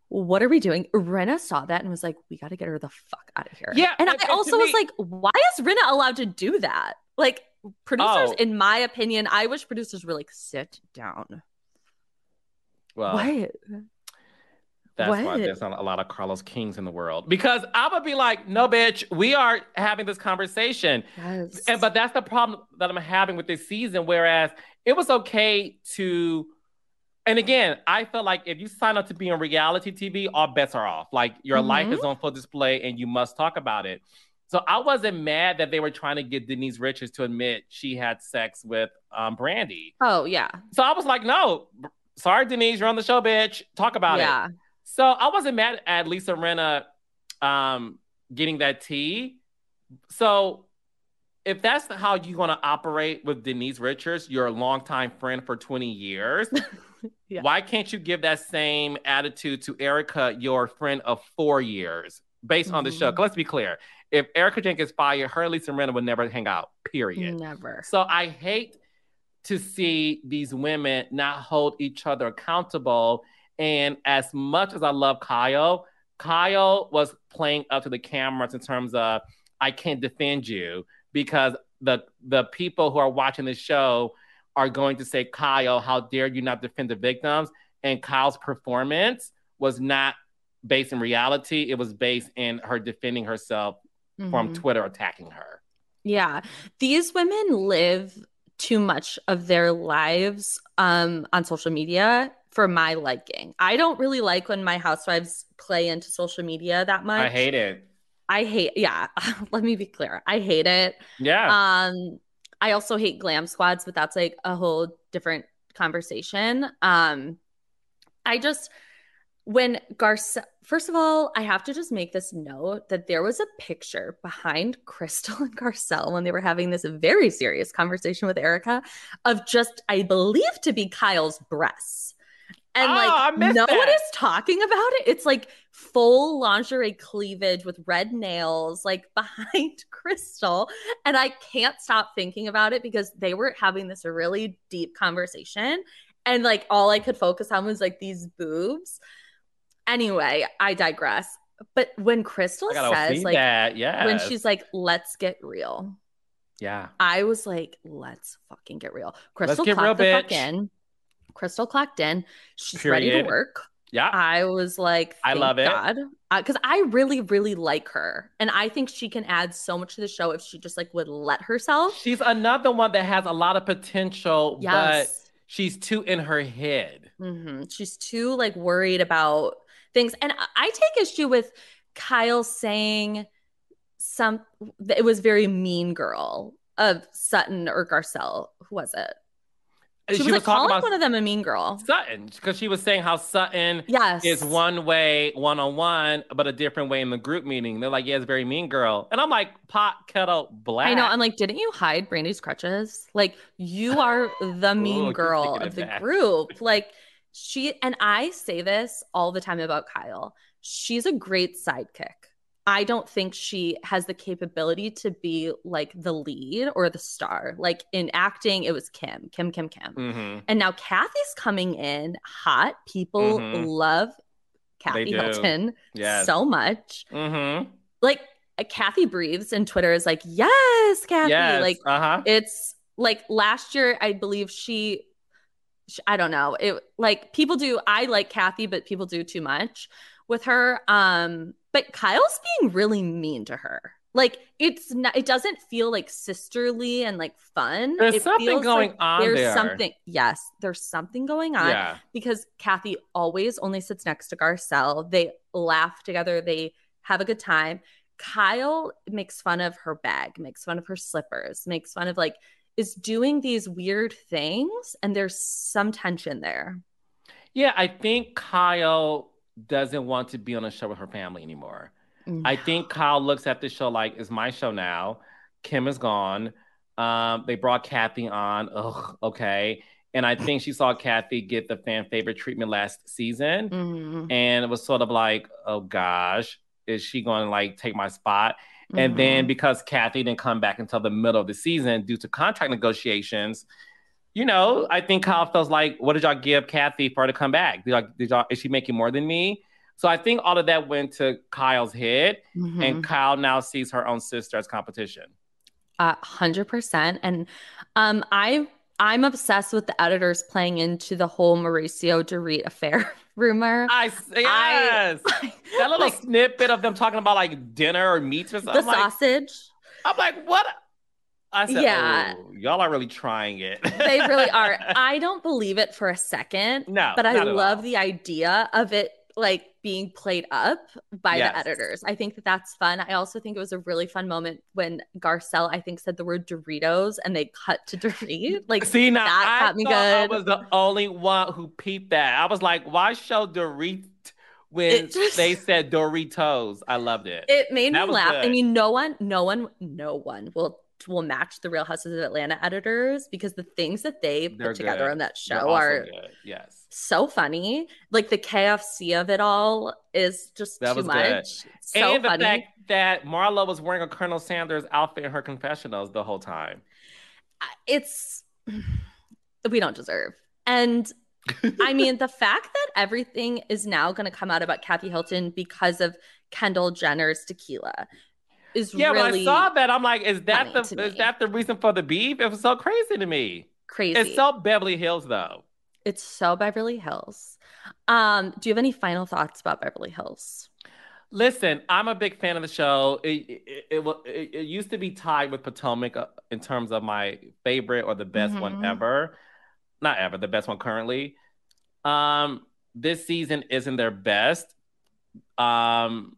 what are we doing? Rinna saw that and was like, we got to get her the fuck out of here. Yeah, And, and- I and also to was like, why is Rinna allowed to do that? Like, producers, Oh. in my opinion, I wish producers were like, sit down. well, what? That's why there's not a lot of Carlos Kings in the world. Because I would be like, no, bitch, we are having this conversation. Yes. And but that's the problem that I'm having with this season. Whereas it was okay to, and again, I felt like if you sign up to be on reality TV, all bets are off. Like your life mm-hmm. is on full display and you must talk about it. So I wasn't mad that they were trying to get Denise Richards to admit she had sex with um, Brandi. oh, yeah. So I was like, no, sorry, Denise, you're on the show, bitch. Talk about it. yeah. So I wasn't mad at Lisa Rinna um, getting that tea. So if that's how you're to operate with Denise Richards, your longtime friend for 20 years, Yeah. why can't you give that same attitude to Erika, your friend of four years, based on the show? Mhm. 'Cause let's be clear. If Erika Jenkins fired, her and Lisa Rinna would never hang out, period. Never. So I hate to see these women not hold each other accountable. And as much as I love Kyle, Kyle was playing up to the cameras in terms of I can't defend you because the the people who are watching the show are going to say, Kyle, how dare you not defend the victims? And Kyle's performance was not based in reality. It was based in her defending herself from Mhm. Twitter attacking her. Yeah. These women live too much of their lives um, on social media for my liking. I don't really like when my housewives play into social media that much. I hate it. I hate, yeah. Let me be clear. I hate it. Yeah. Um, I also hate glam squads, but that's like a whole different conversation. Um, I just when Garcelle, first of all, I have to just make this note that there was a picture behind Crystal and Garcelle when they were having this very serious conversation with Erika of just, I believe, to be Kyle's breasts. And Oh, like, no one is talking about it. It's like full lingerie cleavage with red nails, like behind Crystal. And I can't stop thinking about it because they were having this really deep conversation. And like all I could focus on was like these boobs. Anyway, I digress. But when Crystal says like that. Yeah. when she's like, let's get real, yeah. I was like, let's fucking get real. Crystal get clocked real, the fuck in. Crystal clocked in. She's ready to work. Yeah. I was like, I love it. God, because I really, really like her, and I think she can add so much to the show if she just like would let herself. She's another one that has a lot of potential, but she's too in her head. hmm she's too like worried about things, and I- take issue with Kyle saying some. It was very mean girl of Sutton or Garcelle. Who was it? She, she was, was, like calling about one of them a mean girl. Sutton, because she was saying how Sutton yes. is one way one on one, but a different way in the group meeting. They're like, yeah, it's very mean girl. And I'm like, pot kettle black. I know. I'm like, didn't you hide Brandi's crutches? Like, you are the mean Ooh, girl of the back. group. Like, she, and I say this all the time about Kyle. She's a great sidekick. I don't think she has the capability to be like the lead or the star. Like in acting, it was Kim, Kim, Kim, Kim. Mm-hmm. And now Kathy's coming in hot. People mm-hmm. love Kathy Hilton yes. so much. Mm-hmm. Like Kathy breathes and Twitter is like, yes, Kathy. Yes. Like uh-huh. it's like last year, I believe she, I don't know. It like people do, I like Kathy, but people do too much with her. Um, but Kyle's being really mean to her. Like it's not it doesn't feel like sisterly and like fun. There's it something going like on. There's there. something yes, there's something going on. Yeah. Because Kathy always only sits next to Garcelle. They laugh together, they have a good time. Kyle makes fun of her bag, makes fun of her slippers, makes fun of like is doing these weird things and there's some tension there. Yeah, I think Kyle doesn't want to be on a show with her family anymore. No. I think Kyle looks at the show like it's my show now. Kim is gone. Um, they brought Kathy on. Ugh, okay. And I think she saw Kathy get the fan favorite treatment last season. Mm-hmm. And it was sort of like, oh gosh, is she going to like take my spot? Mm-hmm. And then mm-hmm. because Kathy didn't come back until the middle of the season due to contract negotiations, you know, I think Kyle feels like, what did y'all give Kathy for her to come back? Did y'all, did y'all, is she making more than me? So I think all of that went to Kyle's head, mm-hmm. and Kyle now sees her own sister as competition. A hundred percent. And um, I I'm obsessed with the editors playing into the whole Mauricio Dorit affair rumor. I yes, I, that little like, snippet of them talking about like dinner or meats or something. The I'm sausage. Like, I'm like, what? I said, yeah. Oh, y'all are really trying it. they really are. I don't believe it for a second. No. But I love the idea of it like being played up by yes. the editors. I think that that's fun. I also think it was a really fun moment when Garcelle, I think, said the word Doritos and they cut to Dorit. Like, see, now that I got me good. I was the only one who peeped that. I was like, why show Dorit? when just, they said Doritos. I loved it. It made that me laugh. Good. I mean, no one, no one, no one will will match the Real Houses of Atlanta editors because the things that they put They're together good. on that show are good. yes so funny. Like the KFC of it all is just that too much. So and the funny. fact that Marlo was wearing a Colonel Sanders outfit in her confessionals the whole time. It's we don't deserve. And I mean, the fact that everything is now going to come out about Kathy Hilton because of Kendall Jenner's tequila is yeah. Really when I saw that, I'm like, is that the is that the reason for the beef? It was so crazy to me. Crazy. It's so Beverly Hills though. It's so Beverly Hills. Um, do you have any final thoughts about Beverly Hills? Listen, I'm a big fan of the show. It it, it, it, it used to be tied with Potomac uh, in terms of my favorite or the best mm-hmm. one ever. Not ever, the best one currently. Um, this season isn't their best. Um,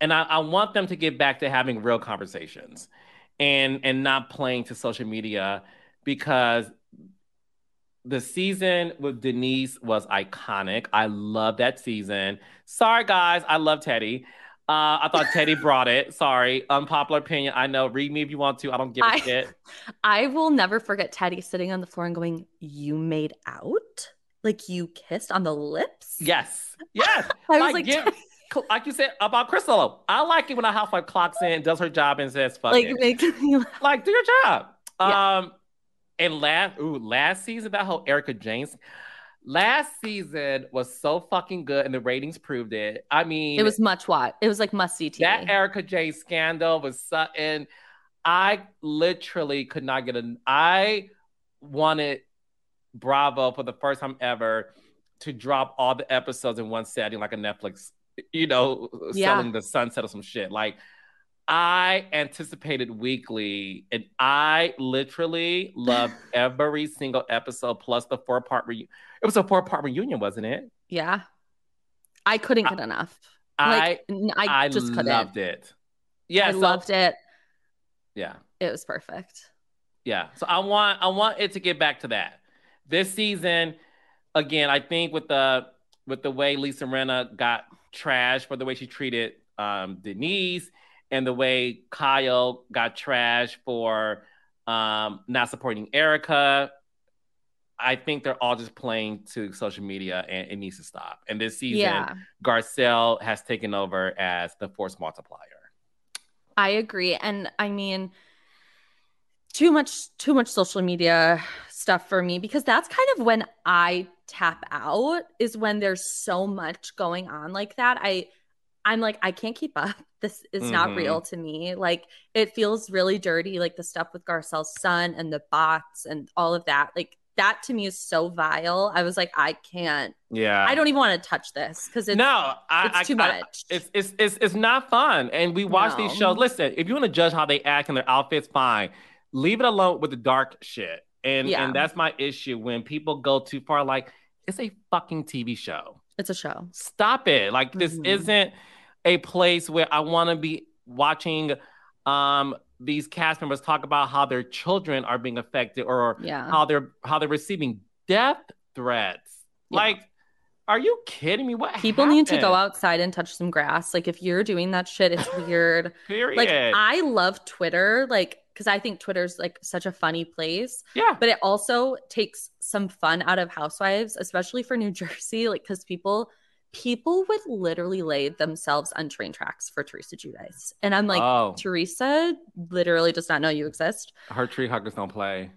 and I, I want them to get back to having real conversations and and not playing to social media because the season with Denise was iconic. I love that season. Sorry, guys, I love Teddi. Uh, I thought Teddi brought it. Sorry, unpopular opinion. I know. Read me if you want to. I don't give a I, shit. I will never forget Teddy sitting on the floor and going, "You made out." Like you kissed on the lips? Yes. Yes. I was like, like like you said about Crystal, I like it when a housewife clocks in, does her job, and says "fuck like, it." like, do your job. Yeah. Um, and last, ooh, last season that whole Erika Jayne, last season was so fucking good, and the ratings proved it. I mean, it was much what it was like must see TV. That Erika Jayne scandal was something. I literally could not get a. I wanted Bravo for the first time ever to drop all the episodes in one setting, like a Netflix you know, yeah. selling the sunset or some shit. Like I anticipated weekly, and I literally loved every single episode plus the four part reunion. It was a four part reunion, wasn't it? Yeah, I couldn't get I, enough. Like, I I just couldn't. Loved it. Yeah, I so, loved it. Yeah, it was perfect. Yeah. So I want I want it to get back to that. This season, again, I think with the with the way Lisa Rinna got trashed for the way she treated um, Denise and the way Kyle got trashed for um, not supporting Erika. I think they're all just playing to social media and it needs to stop. And this season, yeah. Garcelle has taken over as the force multiplier. I agree. And I mean, too much too much social media stuff for me because that's kind of when I tap out is when there's so much going on like that. I I'm like I can't keep up. This is mm-hmm. not real to me. Like it feels really dirty like the stuff with Garcelle's son and the bots and all of that. Like that to me is so vile. I was like, I can't. Yeah. I don't even want to touch this because it's no, I, it's too I, much. I, it's, it's it's it's not fun. And we watch no. these shows. Listen, if you want to judge how they act and their outfits, fine. Leave it alone with the dark shit. And yeah. and that's my issue when people go too far. Like it's a fucking TV show. It's a show. Stop it. Like this mm-hmm. isn't a place where I want to be watching um these cast members talk about how their children are being affected or yeah. how they're how they're receiving death threats. Yeah. Like, are you kidding me? What people happened? need to go outside and touch some grass. Like, if you're doing that shit, it's weird. Period. Like, I love Twitter. Like, because I think Twitter's like such a funny place. Yeah. But it also takes some fun out of housewives, especially for New Jersey. Like, because people people would literally lay themselves on train tracks for Teresa Giudice. And I'm like, oh. Teresa literally does not know you exist. Her tree huggers don't play.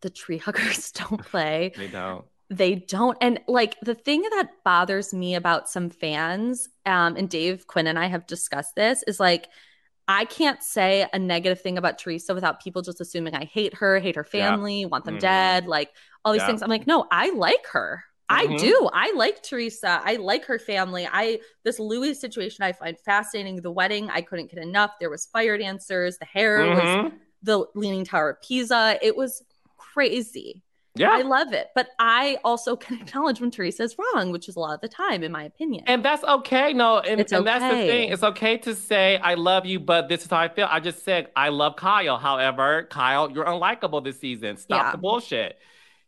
The tree huggers don't play. they don't. They don't. And like the thing that bothers me about some fans, um, and Dave Quinn and I have discussed this, is like, I can't say a negative thing about Teresa without people just assuming I hate her, hate her family, yeah. want them mm-hmm. dead, like all these yeah. things. I'm like, no, I like her. Mm-hmm. I do. I like Teresa. I like her family. I this Louis situation I find fascinating. The wedding, I couldn't get enough. There was fire dancers. The hair mm-hmm. was the Leaning Tower of Pisa. It was crazy. Yeah. I love it. But I also can acknowledge when Teresa is wrong, which is a lot of the time, in my opinion. And that's okay. No, and, it's and okay. that's the thing. It's okay to say, I love you, but this is how I feel. I just said, I love Kyle. However, Kyle, you're unlikable this season. Stop yeah. the bullshit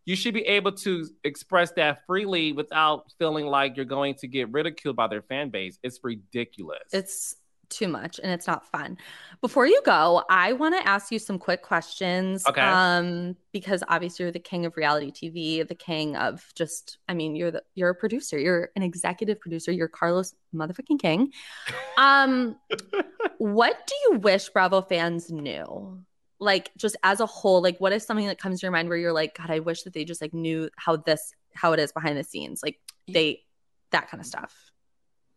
you should be able to express that freely without feeling like you're going to get ridiculed by their fan base. It's ridiculous. It's too much and it's not fun. Before you go, I want to ask you some quick questions. Okay. Um, because obviously you're the king of reality TV, the king of just, I mean, you're the you're a producer, you're an executive producer, you're Carlos motherfucking king. Um, what do you wish Bravo fans knew? like just as a whole like what is something that comes to your mind where you're like god i wish that they just like knew how this how it is behind the scenes like they that kind of stuff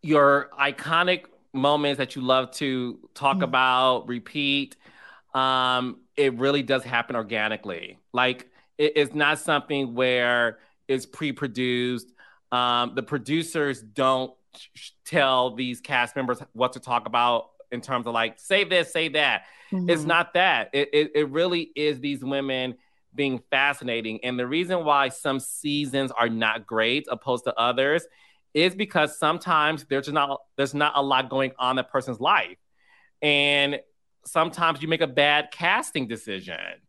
your iconic moments that you love to talk mm-hmm. about repeat um it really does happen organically like it, it's not something where it's pre-produced um the producers don't tell these cast members what to talk about in terms of like say this say that Mm-hmm. It's not that. It, it, it really is these women being fascinating. And the reason why some seasons are not great opposed to others is because sometimes there's not there's not a lot going on in a person's life. And sometimes you make a bad casting decision.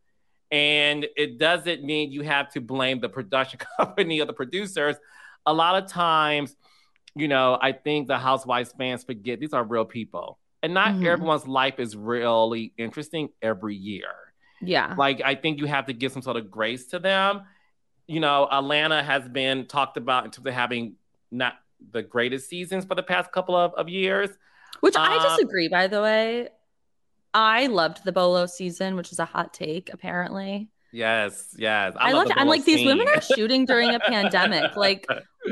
And it doesn't mean you have to blame the production company or the producers. A lot of times, you know, I think the Housewives fans forget these are real people and not mm-hmm. everyone's life is really interesting every year. Yeah. Like I think you have to give some sort of grace to them. You know, Atlanta has been talked about in terms of having not the greatest seasons for the past couple of, of years. Which um, I disagree, by the way. I loved the Bolo season, which is a hot take, apparently. Yes, yes. I, I love. I'm like, scene. these women are shooting during a pandemic. Like,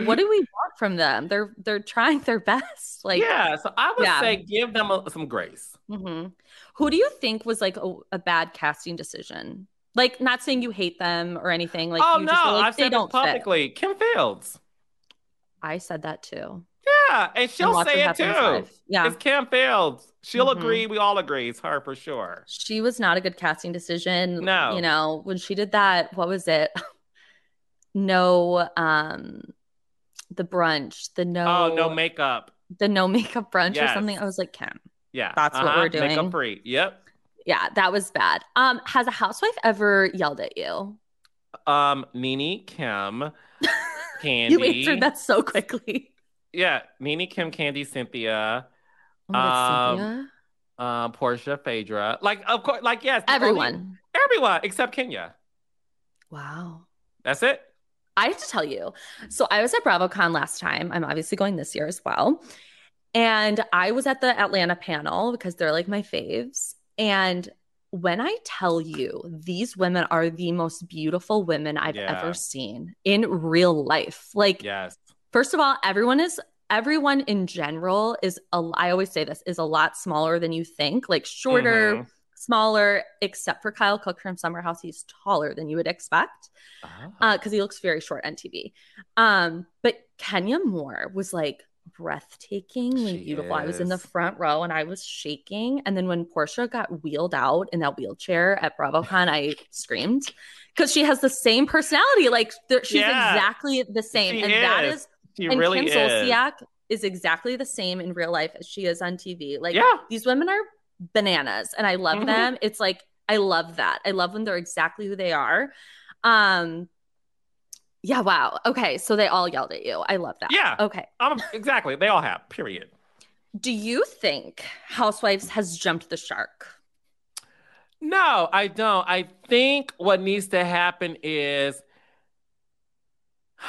what do we want from them? They're they're trying their best. Like, yeah. So I would yeah. say give them a, some grace. Mm-hmm. Who do you think was like a, a, bad casting decision? Like, not saying you hate them or anything. Like, oh no, like, I've said don't publicly. Fit. Kim Fields. I said that too. Yeah, and she'll and say it too. Yeah, it's Kim Fields. She'll mm-hmm. agree. We all agree. It's her for sure. She was not a good casting decision. No, you know when she did that. What was it? no, um, the brunch. The no. Oh, no makeup. The no makeup brunch yes. or something. I was like, Kim. Yeah, that's uh-huh. what we're doing. Makeup free. Yep. Yeah, that was bad. Um, has a housewife ever yelled at you? Um, NeNe Kim, Kandi. you answered that so quickly. Yeah, NeNe Kim, Kandi, Cynthia. Oh um, Cynthia. Uh, Porsha, Phaedra. Like, of course, like, yes. Everyone. Only, everyone except Kenya. Wow. That's it. I have to tell you. So I was at BravoCon last time. I'm obviously going this year as well. And I was at the Atlanta panel because they're like my faves. And when I tell you these women are the most beautiful women I've yeah. ever seen in real life. Like, yes. First of all, everyone is everyone in general is a, I always say this is a lot smaller than you think, like shorter, mm-hmm. smaller, except for Kyle Cooke from Summer House. He's taller than you would expect because oh. uh, he looks very short on TV. Um, but Kenya Moore was like breathtakingly beautiful. Is. I was in the front row and I was shaking. And then when Porsha got wheeled out in that wheelchair at BravoCon, I screamed because she has the same personality. Like she's yeah, exactly the same, and is. that is she and really Kim is. Zolciak is exactly the same in real life as she is on TV. Like yeah. these women are bananas, and I love mm-hmm. them. It's like I love that. I love when they're exactly who they are. Um, yeah, wow. Okay, so they all yelled at you. I love that. Yeah. Okay. Um, exactly. They all have. Period. Do you think Housewives has jumped the shark? No, I don't. I think what needs to happen is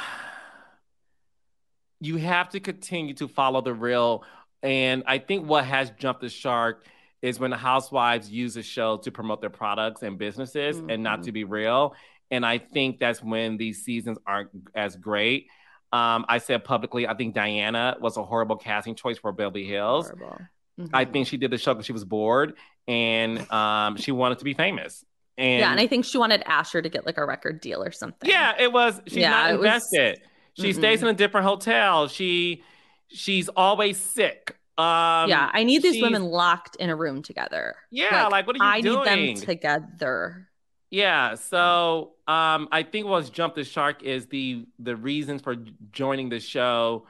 you have to continue to follow the real. And I think what has jumped the shark is when the housewives use a show to promote their products and businesses mm-hmm. and not to mm-hmm. be real. And I think that's when these seasons aren't as great. Um, I said publicly, I think Diana was a horrible casting choice for Beverly Hills. Mm-hmm. I think she did the show because she was bored and um, she wanted to be famous. And yeah, and I think she wanted Asher to get like a record deal or something. Yeah, it was. She's yeah, not invested. Was, she mm-hmm. stays in a different hotel. She she's always sick. Um, yeah, I need these women locked in a room together. Yeah, like, like what are you I doing? I need them together. Yeah, so um, I think what's jumped the shark is the the reasons for joining the show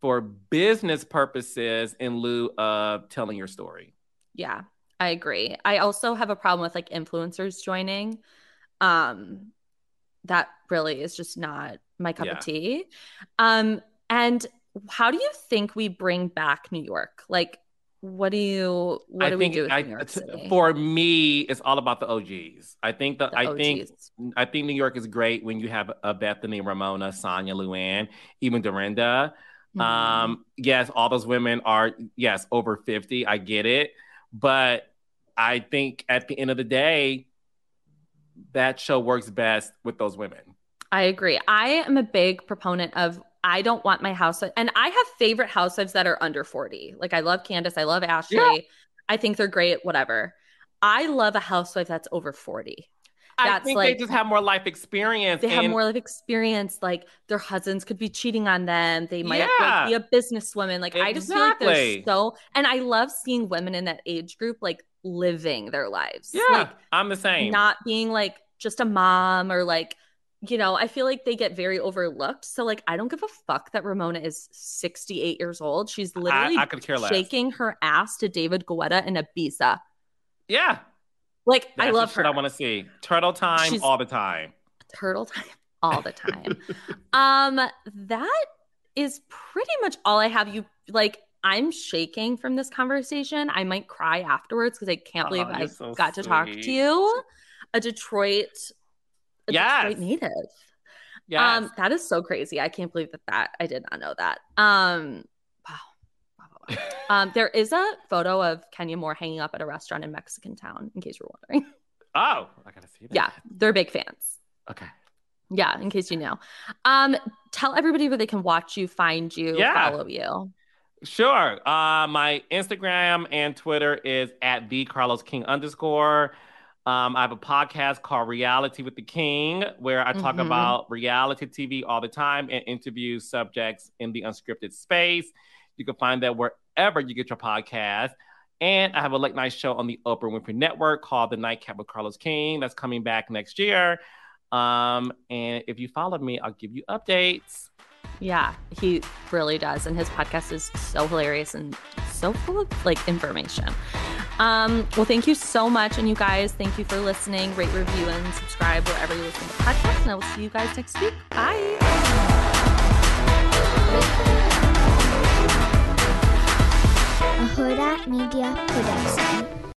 for business purposes in lieu of telling your story. Yeah, I agree. I also have a problem with like influencers joining. Um, that really is just not my cup yeah. of tea. Um, and how do you think we bring back New York? Like, what do you what I do think, we do with I, New York City? For me, it's all about the OGs. I think that I OGs. think I think New York is great when you have a Bethenny, Ramona, Sonja, Luann, even Dorinda. Mm-hmm. Um, yes, all those women are yes over fifty. I get it, but I think at the end of the day, that show works best with those women. I agree. I am a big proponent of I don't want my house and I have favorite housewives that are under 40. Like I love Candiace, I love Ashley. Yeah. I think they're great, whatever. I love a housewife that's over 40. That's I think like, they just have more life experience. They and... have more life experience. Like their husbands could be cheating on them. They might yeah. like, be a businesswoman. Like exactly. I just feel like they're so. And I love seeing women in that age group like living their lives. Yeah, like, I'm the same. Not being like just a mom or like you know, I feel like they get very overlooked. So, like, I don't give a fuck that Ramona is 68 years old. She's literally I, I could care less. shaking her ass to David Guetta in Ibiza. Yeah. Like, That's I love her. I want to see turtle time She's, all the time. Turtle time all the time. um, that is pretty much all I have. You like, I'm shaking from this conversation. I might cry afterwards because I can't believe oh, I so got sweet. to talk to you. A Detroit a yes. Detroit native. Yeah. Um, that is so crazy. I can't believe that that I did not know that. Um, wow. wow, wow, wow. um, there is a photo of Kenya Moore hanging up at a restaurant in Mexican Town, in case you're wondering. Oh, I gotta see that. Yeah, they're big fans. Okay. Yeah, in case you know. Um, tell everybody where they can watch you, find you, yeah. follow you. Sure. Uh, my Instagram and Twitter is at the Carlos King underscore. Um, I have a podcast called Reality with the King, where I talk mm-hmm. about reality TV all the time and interview subjects in the unscripted space. You can find that wherever you get your podcast. And I have a late night show on the Oprah Winfrey Network called The Nightcap with Carlos King. That's coming back next year. Um, and if you follow me, I'll give you updates. Yeah, he really does. And his podcast is so hilarious and so full of like information. Um, well, thank you so much. And you guys, thank you for listening. Rate, review, and subscribe wherever you listen to podcasts. And I will see you guys next week. Bye. Media Production.